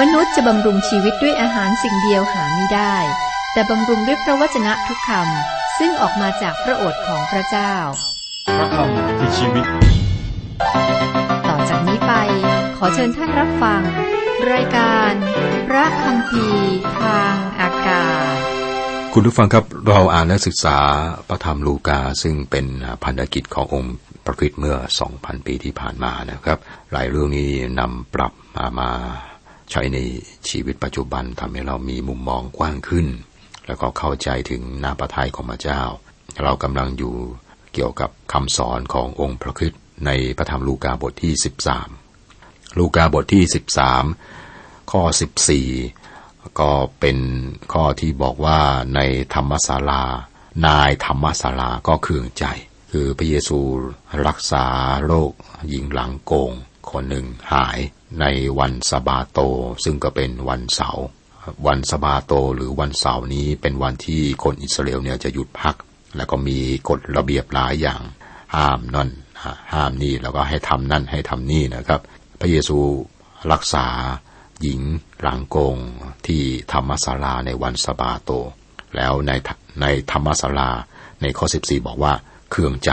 มนุษย์จะบำรุงชีวิตด้วยอาหารสิ่งเดียวหาไม่ได้ แต่บำรุงด้วยพระวจนะทุกคำซึ่งออกมาจากพระโอษฐ์ของพระเจ้า พระคำคือชีวิต ต่อจากนี้ไป ขอเชิญท่านรับฟัง รายการ พระคำพีทางอากาศ คุณผู้ฟังครับเราอ่านและศึกษาพระธรรมลูกาซึ่งเป็นพันธกิจขององค์พระคริสต์เมื่อ 2,000 ปีที่ผ่านมานะครับ หลายเรื่องนี้นำปรับมามา ใช้ในชีวิตปัจจุบันทำให้เรามีมุมมองกว้างขึ้น แล้วก็เข้าใจถึงนาประทัยของพระเจ้า เรากำลังอยู่เกี่ยวกับคำสอนขององค์พระคริสต์ในพระธรรมลูกาบทที่ 13 ลูกาบทที่ 13 ข้อ 14 ก็เป็นข้อที่บอกว่าในธรรมศาลา นายธรรมศาลาก็เคืองใจ คือพระเยซูรักษาโรคหญิงหลังโกงคนหนึ่งหาย ในวันสบาโต ซึ่งก็เป็นวันเสาร์วันสบาโตหรือวันเสาร์นี้เป็นวันที่คนอิสราเอลเนี่ยจะหยุดพัก แล้วก็มีกฎระเบียบหลายอย่างห้ามนั่นห้ามนี่แล้วก็ให้ทำนั่นให้ทำนี่นะครับ พระเยซูรักษาหญิงหลังโกงที่ธรรมศาลาในวันสบาโต แล้วในในธรรมศาลาในข้อ 14 บอกว่าเคืองใจ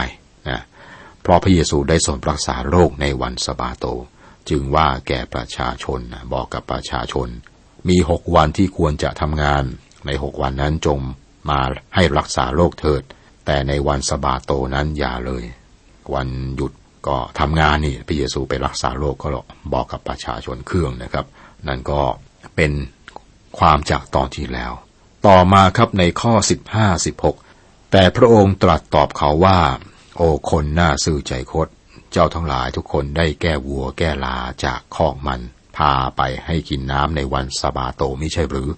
นะเพราะพระเยซูได้ทรงรักษาโรคในวันสบาโต จึงว่าแก่ประชาชนบอกกับประชาชน มีหกวันที่ควรจะทำงาน ในหกวันนั้นจงมาให้รักษาโรคเถิด แต่ในวันสบาโตนั้นอย่าเลย วันหยุดก็ทำงานนี่พระเยซูไปรักษาโรคก็บอกกับประชาชนเครื่องนะครับ นั่นก็เป็นความจากตอนที่แล้ว ต่อมาครับในข้อ 15 16 แต่พระองค์ตรัสตอบเขาว่า โอ้คนน่าซื่อใจคด เจ้าทั้งหลายทุกคนได้แก้วัวแก้ลาจากคอกมัน พาไปให้กินน้ำในวันสบาโตไม่ใช่หรือ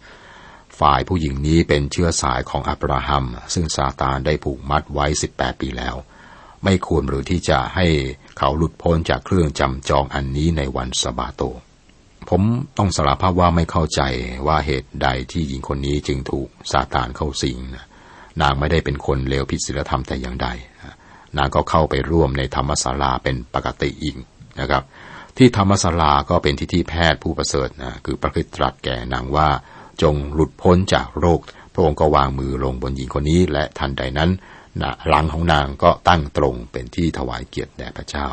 ฝ่ายผู้หญิงนี้เป็นเชื้อสายของอับราฮัม ซึ่งซาตานได้ผูกมัดไว้18ปีแล้ว ไม่ควรหรือที่จะให้เขาหลุดพ้นจากเครื่องจำจองอันนี้ในวันสบาโต ผมต้องสารภาพว่าไม่เข้าใจว่าเหตุใดที่หญิงคนนี้จึงถูกซาตานเข้าสิง นางไม่ได้เป็นคนเลวผิดศีลธรรมแต่อย่างใด นางก็เข้าไปร่วมในธรรมศาลาเป็นปกติอีกนะครับ ที่ธรรมศาลาก็เป็นที่ที่แพทย์ผู้ประเสริฐนะคือพระคริสต์ตรัสแก่นางว่าจงหลุดพ้นจากโรค พระองค์ก็วางมือลงบนหญิงคนนี้ และทันใดนั้นนะหลังของนางก็ตั้งตรงเป็นที่ถวายเกียรติแด่พระเจ้า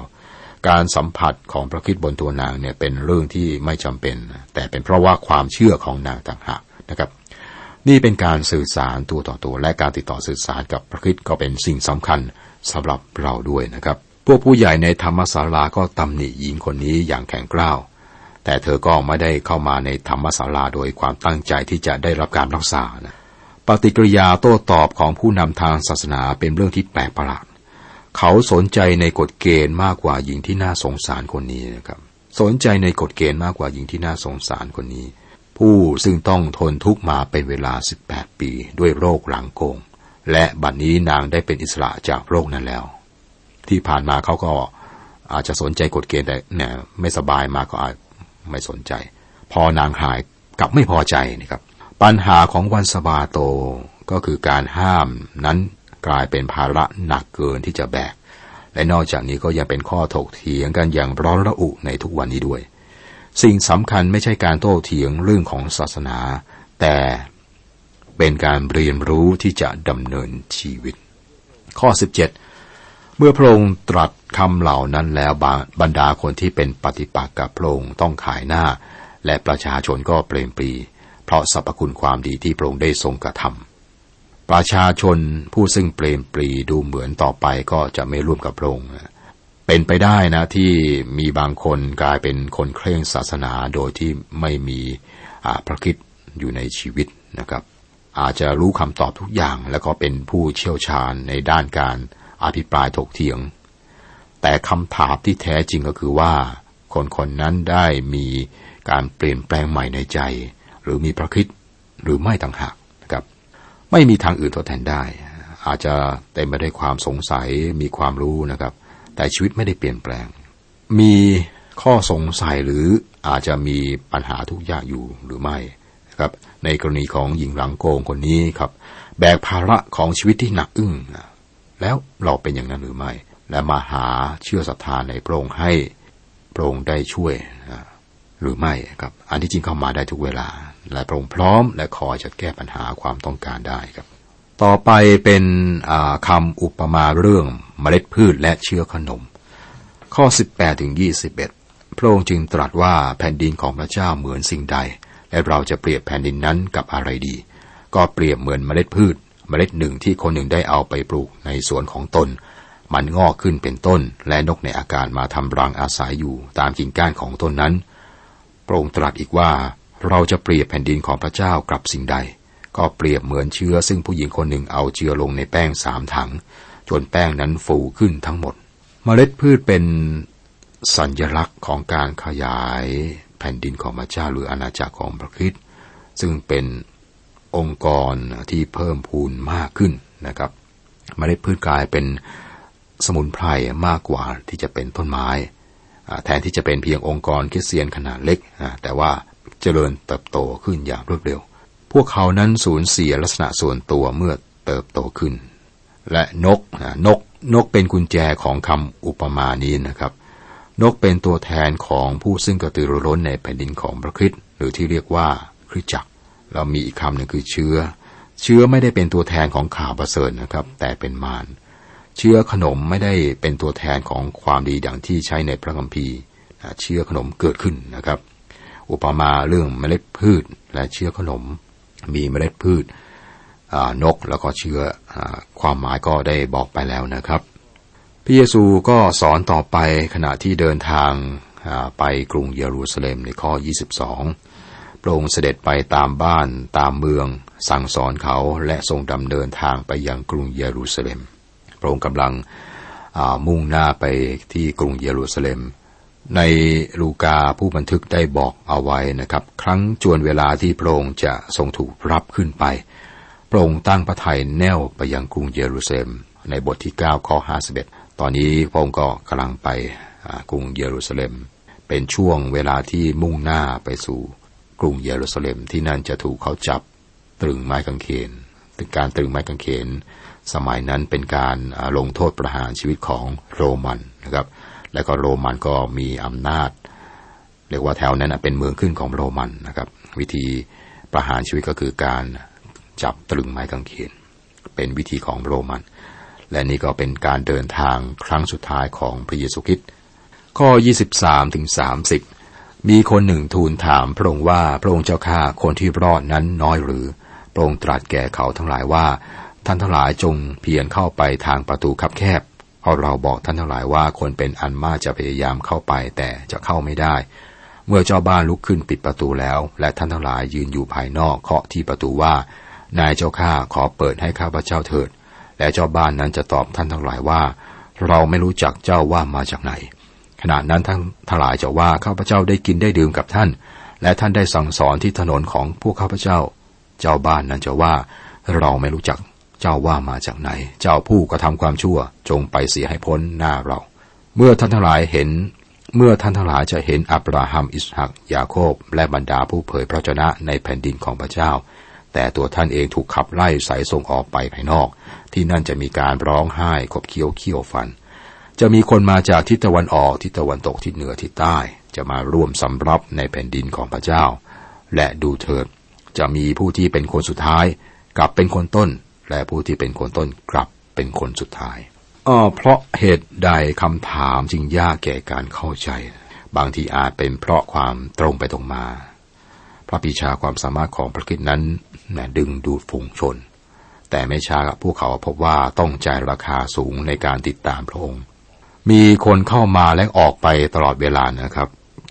การสัมผัสของพระคริสต์บนตัวนางเนี่ยเป็นเรื่องที่ไม่จำเป็น แต่เป็นเพราะว่าความเชื่อของนางต่างหากนะครับ นี่เป็นการสื่อสารตัวต่อตัวและการติดต่อสื่อสารกับพระคริสต์ก็เป็นสิ่งสำคัญ สำหรับเราด้วยนะครับ พวกผู้ใหญ่ในธรรมศาลาก็ตำหนิหญิงคนนี้อย่างแข็งกร้าว แต่เธอก็ไม่ได้เข้ามาในธรรมศาลาโดยความตั้งใจที่จะได้รับการรักษานะปฏิกิริยาโต้ตอบของผู้นำทางศาสนาเป็นเรื่องที่แปลกประหลาด เขาสนใจในกฎเกณฑ์มากกว่าหญิงที่น่าสงสารคนนี้นะครับ สนใจในกฎเกณฑ์มากกว่าหญิงที่น่าสงสารคนนี้ ผู้ซึ่งต้องทนทุกข์มาเป็นเวลา 18 ปี ด้วยโรคหลังโกง และบัดนี้นางได้เป็นอิสระจากโรคนั้นแล้ว ที่ผ่านมาเขาก็อาจจะสนใจกฎเกณฑ์แต่เนี่ยไม่สบายมาก็อาจไม่สนใจ พอนางหายกลับไม่พอใจนะครับ ปัญหาของวันสบาโตก็คือการห้ามนั้นกลายเป็นภาระหนักเกินที่จะแบก และนอกจากนี้ก็ยังเป็นข้อถกเถียงกันอย่างร้อนระอุในทุกวันนี้ด้วย สิ่งสำคัญไม่ใช่การโต้เถียงเรื่องของศาสนา แต่ เป็นการเรียนรู้ที่จะดำเนินชีวิต ข้อ 17 เมื่อพระองค์ตรัสคำเหล่านั้นแล้วบรรดาคนที่เป็นปฏิปักษ์กับพระองค์ต้องขายหน้า และประชาชนก็เปลมปรี เพราะสรรพคุณความดีที่พระองค์ได้ทรงกระทำประชาชนผู้ซึ่งเปลมปรีดูเหมือนต่อไปก็จะไม่ร่วมกับพระองค์เป็นไปได้นะที่มีบางคนกลายเป็นคนเคร่งศาสนาโดยที่ไม่มีพระคิดอยู่ในชีวิตนะครับ อาจจะรู้คำตอบทุกอย่าง แล้วก็เป็นผู้เชี่ยวชาญในด้านการอภิปรายถกเถียง แต่คำถามที่แท้จริงก็คือว่า คนคนนั้นได้มีการเปลี่ยนแปลงใหม่ในใจ หรือมีพระคิดหรือไม่ต่างหากนะครับไม่มีทางอื่นทดแทนได้ อาจจะเต็มไปด้วยความสงสัยมีความรู้นะครับ แต่ชีวิตไม่ได้เปลี่ยนแปลง มีข้อสงสัยหรืออาจจะมีปัญหาทุกอย่างอยู่หรือไม่ ครับ ในกรณีของหญิงหลังโกงคนนี้ครับ แบกภาระของชีวิตที่หนักอึ้งนะแล้วเราเป็นอย่างนั้นหรือไม่ และมาหาเชื่อศรัทธาในพระองค์ให้พระองค์ได้ช่วยนะหรือไม่ครับ อันที่จริงเข้ามาได้ทุกเวลา และพระองค์พร้อม และคอยจะแก้ปัญหาความต้องการได้ครับ ต่อไปเป็นคำอุปมาเรื่องเมล็ดพืชและเชื้อขนม ข้อ 18ถึง21 พระองค์จึงตรัสว่าแผ่นดินของพระเจ้าเหมือนสิ่งใด เราจะเปรียบแผ่นดินนั้นกับอะไรดี ก็เปรียบเหมือนเมล็ดพืช เมล็ดหนึ่งที่คนหนึ่งได้เอาไปปลูกในสวนของตน มันงอกขึ้นเป็นต้น และนกในอากาศมาทำรังอาศัยอยู่ตามกิ่งก้านของต้นนั้นพระองค์ตรัสอีกว่าเราจะเปรียบแผ่นดินของพระเจ้ากับสิ่งใด ก็เปรียบเหมือนเชื้อซึ่งผู้หญิงคนหนึ่งเอาเชื้อลงในแป้งสามถัง จนแป้งนั้นฟูขึ้นทั้งหมดเมล็ดพืชเป็นสัญลักษณ์ของการขยาย แผ่นดินของพระเจ้าหรืออาณาจักรของพระคริสต์ซึ่งเป็นองค์กรที่เพิ่มพูนมากขึ้นนะครับเมล็ดพืชกลายเป็นสมุนไพรมากกว่าที่จะเป็นต้นไม้แทนที่จะเป็นเพียงองค์กรคริสเตียนขนาดเล็ก แต่ว่าเจริญเติบโตขึ้นอย่างรวดเร็ว พวกเขานั้นสูญเสียลักษณะส่วนตัวเมื่อเติบโตขึ้น และนกนกนกเป็นกุญแจของคำอุปมานี้นะครับ นกเป็นตัวแทนของผู้ซึ่งกระตือรือร้นในแผ่นดินของพระคริสต์หรือที่เรียกว่าคริสตจักร เรามีอีกคำหนึ่งคือเชื้อ เชื้อไม่ได้เป็นตัวแทนของข่าวประเสริฐนะครับ แต่เป็นมารเชื้อขนมไม่ได้เป็นตัวแทนของความดีอย่างที่ใช้ในพระคัมภีร์เชื้อขนมเกิดขึ้นนะครับ อุปมาเรื่องเมล็ดพืชและเชื้อขนม มีเมล็ดพืชนกแล้วก็เชื้ออความหมายก็ได้บอกไปแล้วนะครับ พระเยซูก็สอนต่อไปขณะที่เดินทางไปกรุงเยรูซาเล็มในข้อ 22 พระองค์เสด็จไปตามบ้านตามเมือง สั่งสอนเขาและทรงดำเนินทางไปยังกรุงเยรูซาเล็ม พระองค์กำลังมุ่งหน้าไปที่กรุงเยรูซาเล็ม ในลูกาผู้บันทึกได้บอกเอาไว้นะครับ ครั้งจวนเวลาที่พระองค์จะทรงถูกรับขึ้นไป พระองค์ตั้งพระทัยแน่วไปยังกรุงเยรูซาเล็ม ในบทที่9ข้อ51 ตอนนี้พระองค์ก็กำลังไปกรุงเยรูซาเล็ม เป็นช่วงเวลาที่มุ่งหน้าไปสู่กรุงเยรูซาเล็มที่นั่นจะถูกเขาจับตรึงไม้กางเขนถึงการตรึงไม้กางเขน สมัยนั้นเป็นการลงโทษประหารชีวิตของโรมันนะครับ และก็โรมันก็มีอำนาจเรียกว่าแถวนั้นเป็นเมืองขึ้นของโรมันนะครับ วิธีประหารชีวิตก็คือการจับตรึงไม้กางเขน เป็นวิธีของโรมัน และนี่ก็เป็นการเดินทางครั้งสุดท้ายของพระเยซูคริสต์ข้อ 23ถึง30 มีคนหนึ่งทูลถามพระองค์ว่าพระองค์เจ้าข้าคนที่รอดนั้นน้อยหรือ พระองค์ตรัสแก่เขาทั้งหลายว่า ท่านทั้งหลายจงเพียรเข้าไปทางประตูคับแคบเพราะเราบอกท่านทั้งหลายว่าคนเป็นอันมากจะพยายามเข้าไปแต่จะเข้าไม่ได้ เมื่อเจ้าบ้านลุกขึ้นปิดประตูแล้ว และท่านทั้งหลายยืนอยู่ภายนอกเคาะที่ประตูว่า นายเจ้าข้าขอเปิดให้ข้าพเจ้าเถิด และเจ้าบ้านนั้นจะตอบท่านทั้งหลายว่า เราไม่รู้จักเจ้าว่ามาจากไหน ขณะนั้นท่านทั้งหลายจะว่าข้าพเจ้าได้กินได้ดื่มกับท่าน และท่านได้สั่งสอนที่ถนนของพวกข้าพเจ้า เจ้าบ้านนั้นจะว่าเราไม่รู้จักเจ้าว่ามาจากไหน เจ้าผู้กระทำความชั่วจงไปเสียให้พ้นหน้าเรา เมื่อท่านทั้งหลายเห็นเมื่อท่านทั้งหลายจะเห็นอับราฮัมอิสฮัก ยาโคบ และบรรดาผู้เผยพระชนะในแผ่นดินของพระเจ้า แต่ตัวท่านเองถูกขับไล่สายส่งออกไปภายนอก ที่นั่นจะมีการร้องไห้ขบเคี้ยวเคี้ยวฟัน จะมีคนมาจากทิศตะวันออกทิศตะวันตกทิศเหนือทิศใต้ จะมาร่วมสำรับในแผ่นดินของพระเจ้า และดูเถิดจะมีผู้ที่เป็นคนสุดท้าย กลับเป็นคนต้น และผู้ที่เป็นคนต้นกลับเป็นคนสุดท้ายอ๋อเพราะเหตุใดคำถามจึงยากแก่การเข้าใจ บางทีอาจเป็นเพราะความตรงไปตรงมา พระปิชาความสามารถของพระคิดนั้นดึงดูดฝูงชน แต่ไม่ช้าพวกเขาพบว่าต้องจ่ายราคาสูงในการติดตามพระองค์ มีคนเข้ามาและออกไปตลอดเวลานะครับ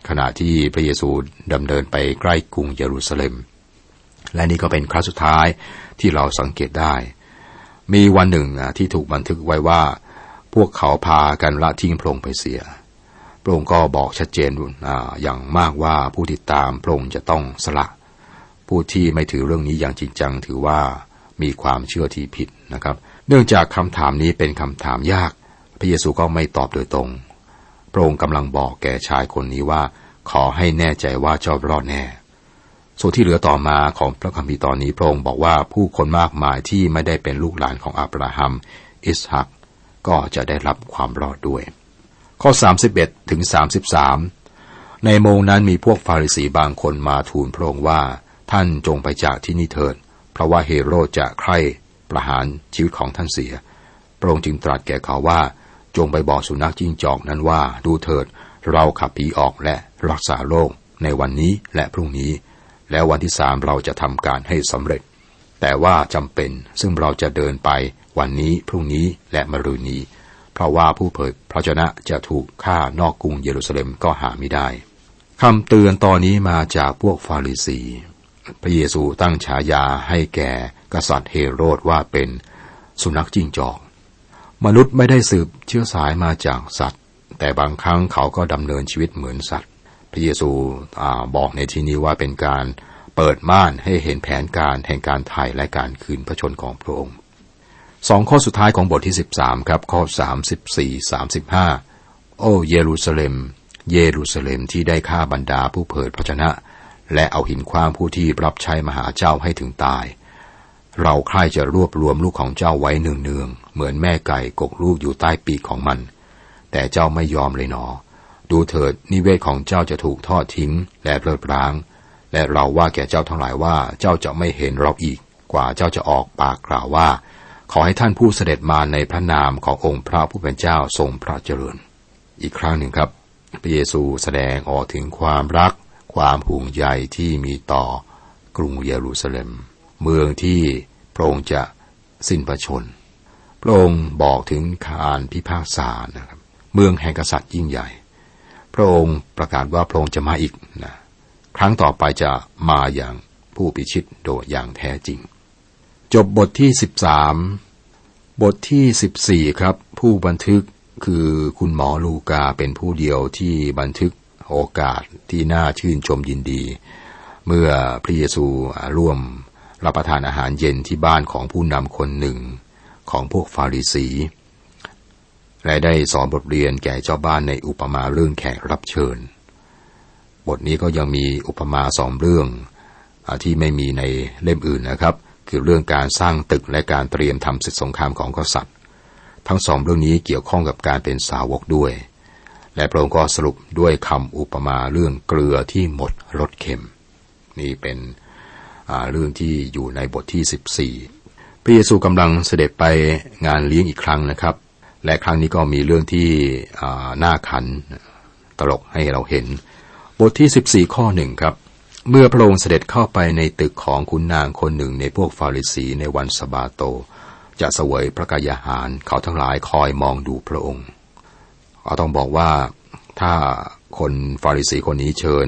ขณะที่พระเยซูดำเนินไปใกล้กรุงเยรูซาเล็ม และนี่ก็เป็นครั้งสุดท้ายที่เราสังเกตได้ มีวันหนึ่งที่ถูกบันทึกไว้ว่า พวกเขาพากันละทิ้งพระองค์ไปเสียพระองค์ก็บอกชัดเจนอย่างมากว่าผู้ติดตามพระองค์จะต้องสละ ผู้ที่ไม่ถือเรื่องนี้อย่างจริงจังถือว่า มีความเชื่อที่ผิดนะครับ เนื่องจากคำถามนี้เป็นคำถามยาก พระเยซูก็ไม่ตอบโดยตรง พระองค์กำลังบอกแก่ชายคนนี้ว่า ขอให้แน่ใจว่าเจ้ารอดแน่ ส่วนที่เหลือต่อมาของพระคัมภีร์ตอนนี้พระองค์บอกว่าผู้คนมากมายที่ไม่ได้เป็นลูกหลานของอับราฮัม อิสฮัก ก็จะได้รับความรอดด้วย ข้อ 31ถึง33 ในโมงนั้นมีพวกฟาริสีบางคนมาทูลพระองค์ว่าท่านจงไปจากที่นี่เถิด เพราะว่าเฮโรจะใคร่ประหารชีวิตของท่านเสีย พระองค์จึงตรัสแก่เขาว่า จงไปบอกสุนัขจิ้งจอกนั้นว่า ดูเถิด เราขับผีออกและรักษาโรคในวันนี้และพรุ่งนี้ แล้ววันที่สามเราจะทำการให้สำเร็จ แต่ว่าจำเป็นซึ่งเราจะเดินไปวันนี้พรุ่งนี้และมะรืนนี้ เพราะว่าผู้เผยพระชนะจะถูกฆ่านอกกรุงเยรูซาเล็มก็หาไม่ได้คำเตือนตอนนี้มาจากพวกฟาริสี พระเยซูตั้งฉายาให้แก่กษัตริย์เฮโรดว่าเป็นสุนัขจิ้งจอก มนุษย์ไม่ได้สืบเชื้อสายมาจากสัตว์ แต่บางครั้งเขาก็ดำเนินชีวิตเหมือนสัตว์ พระเยซูอบอกในที่นี้ว่าเป็นการเปิดม่านให้เห็นแผนการแห่งการไถ่และการคืนพระชนของพระองค์สองข้อสุดท้ายของบทที่สิบสามครับ ข้อสามสิบสี่สามสิบห้าโอ้เยรูซาเล็ม เยรูซาเล็มที่ได้ฆ่าบรรดาผู้เผยพระชนะ และเอาหินคว้างผู้ที่รับใช้มหาเจ้าให้ถึงตาย เราใคร่จะรวบรวมลูกของเจ้าไว้เนืองๆ เหมือนแม่ไก่กกลูกอยู่ใต้ปีกของมัน แต่เจ้าไม่ยอมเลยหนอ ดูเถิดนิเวศของเจ้าจะถูกทอดทิ้งและเลิดร้าง และเราว่าแก่เจ้าทั้งหลายว่าเจ้าจะไม่เห็นเราอีก กว่าเจ้าจะออกปากกล่าวว่า ขอให้ท่านผู้เสด็จมาในพระนามขององค์พระผู้เป็นเจ้าทรงพระเจริญ อีกครั้งหนึ่งครับพระเยซูแสดงออกถึงความรัก ความห่วงใยที่มีต่อกรุงเยรูซาเล็ม เมืองที่พระองค์จะสิ้นพระชน พระองค์บอกถึงการพิพากษานะครับ เมืองแห่งกษัตริย์ยิ่งใหญ่ พระองค์ประกาศว่าพระองค์จะมาอีกนะครั้งต่อไปจะมาอย่างผู้ปิชิตโดยอย่างแท้จริง จบบทที่สิบสามบทที่สิบสี่ครับ ผู้บันทึกคือคุณหมอลูกาเป็นผู้เดียวที่บันทึก โอกาสที่น่าชื่นชมยินดี เมื่อพระเยซูร่วมรับประทานอาหารเย็นที่บ้านของผู้นำคนหนึ่งของพวกฟาริสี และได้สอนบทเรียนแก่เจ้าบ้านในอุปมาเรื่องแขกรับเชิญ บทนี้ก็ยังมีอุปมาสองเรื่องที่ไม่มีในเล่มอื่นนะครับ คือเรื่องการสร้างตึกและการเตรียมทำศึกสงครามของกษัตริย์ ทั้งสองเรื่องนี้เกี่ยวข้องกับการเป็นสาวกด้วย และพระองค์ก็สรุปด้วยคำอุปมาเรื่องเกลือที่หมดรสเค็ม นี่เป็นเรื่องที่อยู่ในบทที่ 14 พระเยซูกำลังเสด็จไปงานเลี้ยงอีกครั้งนะครับ และครั้งนี้ก็มีเรื่องที่น่าขันตลกให้เราเห็น บทที่ 14 ข้อหนึ่งครับ เมื่อพระองค์เสด็จเข้าไปในตึกของคุณนางคนหนึ่งในพวกฟาริสีในวันสบาโต จะเสวยพระกายาหารเขาทั้งหลายคอยมองดูพระองค์ เราต้องบอกว่าถ้าคนฟาริสีคนนี้เชิญ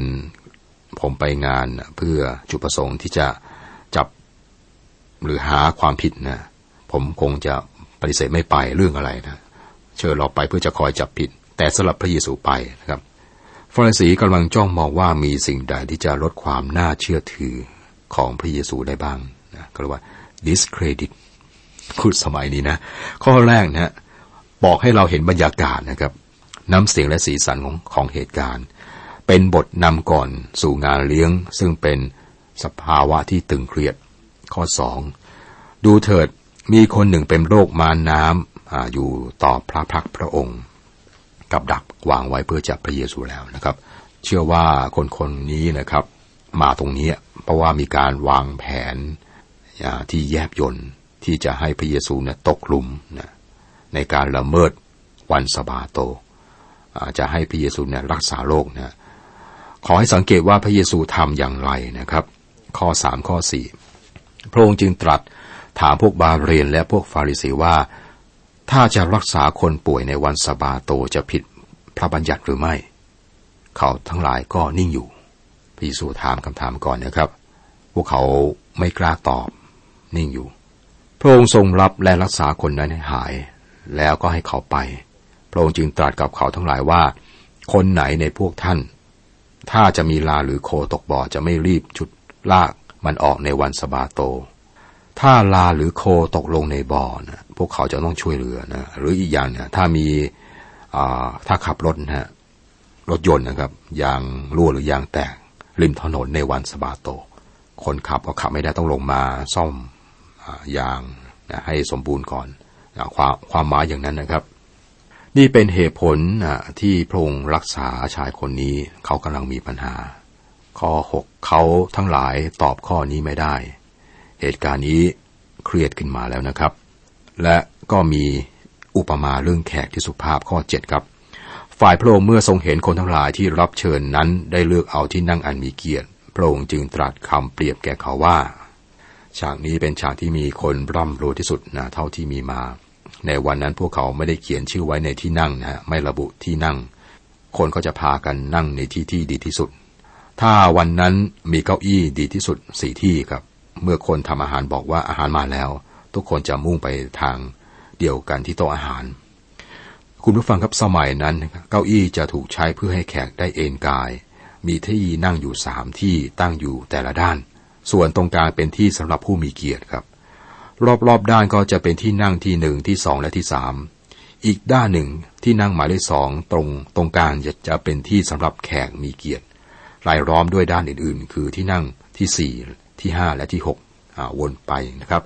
ผมไปงานเพื่อจุดประสงค์ที่จะจับหรือหาความผิดนะผมคงจะปฏิเสธไม่ไปเรื่องอะไรนะเชิญเราไปเพื่อจะคอยจับผิด แต่สำหรับพระเยซูไปนะครับฟาริสีกำลังจ้องมองว่ามีสิ่งใดที่จะลดความน่าเชื่อถือของพระเยซูได้บ้างนะก็เรียกว่า discredit พูดสมัยนี้นะ ข้อแรกนะบอกให้เราเห็นบรรยากาศนะครับ น้ำเสียงและสีสันของของเหตุการณ์ เป็นบทนำก่อนสู่งานเลี้ยง ซึ่งเป็นสภาวะที่ตึงเครียด ข้อสองดูเถิดมีคนหนึ่งเป็นโรคมานน้ำออยู่ต่อพระพักพระองค์ กับดักวางไว้เพื่อจับพระเยซูแล้วนะครับ เชื่อว่าคนคนนี้นะครับ มาตรงนี้เพราะว่ามีการวางแผนที่แยบยนที่จะให้พระเยซูเนี่ยตกหลุมนะในการละเมิดวันสบาโต จะให้พระเยซูเนี่ยรักษาโรคนะขอให้สังเกตว่าพระเยซูทำอย่างไรนะครับ ข้อสามข้อสี่พระองค์จึงตรัสถามพวกบาเรนและพวกฟาริสีว่า ถ้าจะรักษาคนป่วยในวันสบาโตจะผิดพระบัญญัติหรือไม่ เขาทั้งหลายก็นิ่งอยู่พระเยซูถามคำถามก่อนนะครับ พวกเขาไม่กล้าตอบ นิ่งอยู่ พระองค์ทรงรับและรักษาคนนั้นให้หาย แล้วก็ให้เขาไป พระองค์จึงตรัสกับเขาทั้งหลายว่า คนไหนในพวกท่าน ถ้าจะมีลาหรือโคตกบ่อจะไม่รีบชุดลากมันออกในวันสบาโต ถ้าลาหรือโคตกลงในบ่อนะพวกเขาจะต้องช่วยเหลือนะหรืออีกอย่างเนี่ยถ้ามีถ้าขับรถนะฮะรถยนต์นะครับยางรั่วหรือยางแตกริมถนนในวันสบาโต คนขับก็ขับไม่ได้ต้องลงมาซ่อมอยางนะให้สมบูรณ์ก่อนนะความความหมายอย่างนั้นนะครับ นี่เป็นเหตุผลที่พระองค์รักษาชายคนนี้ เขากำลังมีปัญหา ข้อหกเขาทั้งหลายตอบข้อนี้ไม่ได้ เหตุการณ์นี้เครียดขึ้นมาแล้วนะครับ และก็มีอุปมาเรื่องแขกที่สุภาพข้อเจ็ดครับ ฝ่ายพระองค์เมื่อทรงเห็นคนทั้งหลายที่รับเชิญนั้นได้เลือกเอาที่นั่งอันมีเกียรติ พระองค์จึงตรัสคำเปรียบแก่เขาว่า ฉากนี้เป็นฉากที่มีคนร่ำรวยที่สุดนะเท่าที่มีมา ในวันนั้นพวกเขาไม่ได้เขียนชื่อไว้ในที่นั่งนะฮะไม่ระบุที่นั่ง คนก็จะพากันนั่งในที่ที่ดีที่สุด ถ้าวันนั้นมีเก้าอี้ดีที่สุดสี่ที่ครับ เมื่อคนทำอาหารบอกว่าอาหารมาแล้ว ทุกคนจะมุ่งไปทางเดียวกันที่โต๊ะอาหาร คุณผู้ฟังครับสมัยนั้น เก้าอี้จะถูกใช้เพื่อให้แขกได้เอนกาย มีที่นั่งอยู่สามที่ตั้งอยู่แต่ละด้าน ส่วนตรงกลางเป็นที่สำหรับผู้มีเกียรติครับ รอบๆด้านก็จะเป็นที่นั่งที่หนึ่งที่สองและที่สามอีกด้านหนึ่งที่นั่งหมายเลขสองตรงตรงกลางจะจะเป็นที่สำหรับแขกมีเกียรติรายล้อมด้วยด้านอื่นๆ คือที่นั่งที่สี่ที่ห้าและที่หกวนไปนะครับ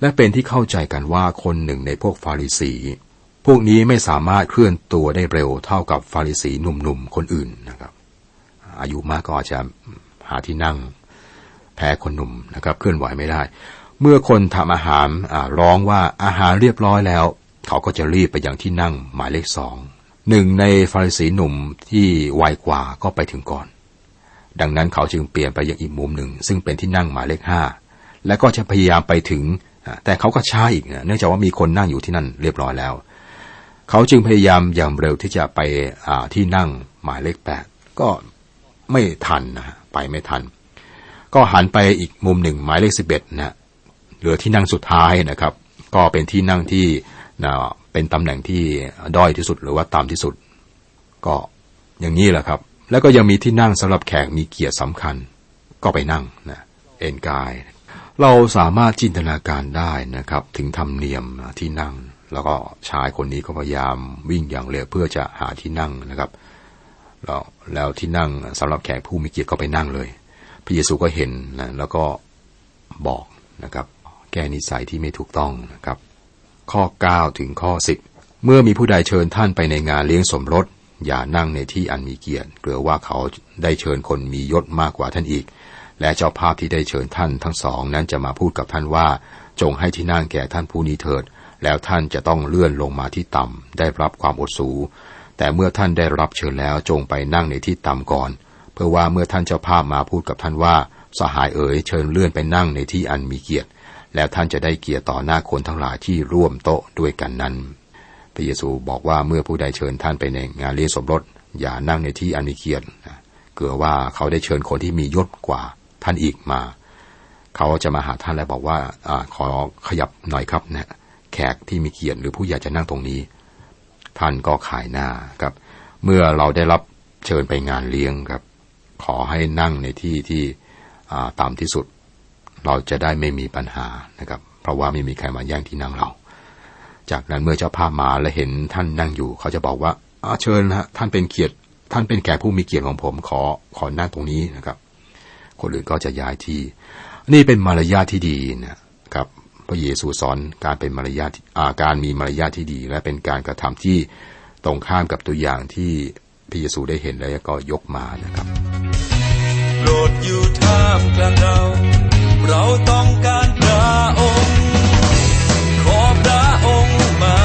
และเป็นที่เข้าใจกันว่าคนหนึ่งในพวกฟาริสีพวกนี้ไม่สามารถเคลื่อนตัวได้เร็วเท่ากับฟาริสีหนุ่มๆคนอื่นนะครับ อายุมากก็อาจจะหาที่นั่งแพ้คนหนุ่มนะครับ เคลื่อนไหวไม่ได้ เมื่อคนทำอาหารร้องว่าอาหารเรียบร้อยแล้ว เขาก็จะรีบไปยังที่นั่งหมายเลขสองหนึ่งในฟาริสีหนุ่มที่ไวกว่าก็ไปถึงก่อน ดังนั้นเขาจึงเปลี่ยนไปยังอีกมุมหนึ่ง ซึ่งเป็นที่นั่งหมายเลขห้าและก็จะพยายามไปถึง แต่เขาก็ช้าอีกเนื่องจากว่ามีคนนั่งอยู่ที่นั่นเรียบร้อยแล้ว เขาจึงพยายามอย่างเร็วที่จะไปที่นั่งหมายเลขแปดก็ไม่ทันนะไปไม่ทัน ก็หันไปอีกมุมหนึ่งหมายเลขสิบเอ็ดนะ เหลือที่นั่งสุดท้ายนะครับ ก็เป็นที่นั่งที่นะเป็นตำแหน่งที่ด้อยที่สุดหรือว่าต่ำที่สุด ก็อย่างนี้แหละครับ แล้วก็ยังมีที่นั่งสำหรับแขกมีเกียรติสำคัญ ก็ไปนั่งนะเอนกาย เราสามารถจินตนาการได้นะครับ ถึงธรรมเนียมที่นั่ง แล้วก็ชายคนนี้ก็พยายามวิ่งอย่างเร็วเพื่อจะหาที่นั่งนะครับแล้วแล้วที่นั่งสำหรับแขกผู้มีเกียรติก็ไปนั่งเลย พระเยซูก็เห็นนะแล้วก็บอกนะครับ แก้นิสัยที่ไม่ถูกต้องนะครับ ข้อ 9 ถึงข้อ 10 เมื่อมีผู้ใดเชิญท่านไปในงานเลี้ยงสมรส อย่านั่งในที่อันมีเกียรติเกลือว่าเขาได้เชิญคนมียศมากกว่าท่านอีก และเจ้าภาพที่ได้เชิญท่านทั้งสองนั้นจะมาพูดกับท่านว่า จงให้ที่นั่งแก่ท่านผู้นี้เถิด แล้วท่านจะต้องเลื่อนลงมาที่ต่ำได้รับความอดสูแต่เมื่อท่านได้รับเชิญแล้วจงไปนั่งในที่ต่ำก่อน เพื่อว่าเมื่อท่านเจ้าภาพมาพูดกับท่านว่าสหายเอ๋ยเชิญเลื่อนไปนั่งในที่อันมีเกียรติ แล้วท่านจะได้เกียรติต่อหน้าคนทั้งหลายที่ร่วมโต๊ะด้วยกันนั้น พระเยซูบอกว่าเมื่อผู้ใดเชิญท่านไปในงานเลี้ยงสมรสอย่านั่งในที่อันมีเกียรติเกือว่าเขาได้เชิญคนที่มียศกว่าท่านอีกมา เขาจะมาหาท่านแล้วบอกว่าอขอขยับหน่อยครับนะแขกที่มีเกียรติหรือผู้ใหญ่จะนั่งตรงนี้ ท่านก็ขายหน้าครับ เมื่อเราได้รับเชิญไปงานเลี้ยงครับ ขอให้นั่งในที่ที่ต่ำที่สุด เราจะได้ไม่มีปัญหานะครับ เพราะว่าไม่มีใครมาแย่งที่นั่งเรา จากนั้นเมื่อเจ้าภาพมาและเห็นท่านนั่งอยู่ เขาจะบอกว่าเชิญนะท่านเป็นเกียรติ ท่านเป็นแขกผู้มีเกียรติของผมขอขอนั่งตรงนี้นะครับ คนอื่นก็จะย้ายที่ นี่เป็นมารยาทที่ดีนะครับพระเยซูสอนการเป็นมารยาทอาการมีมารยาทที่ดี และเป็นการกระทำที่ตรงข้ามกับตัวอย่างที่พระเยซูได้เห็นแล้วก็ยกมานะครับโปรดอยู่ท่ามกลางเรา เราต้องการพระองค์ ขอพระองค์มา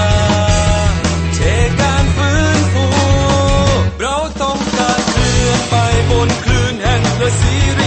เทการฟื้นฟู เราต้องการเคลื่อนไปบนคลื่นแห่งพระสีริ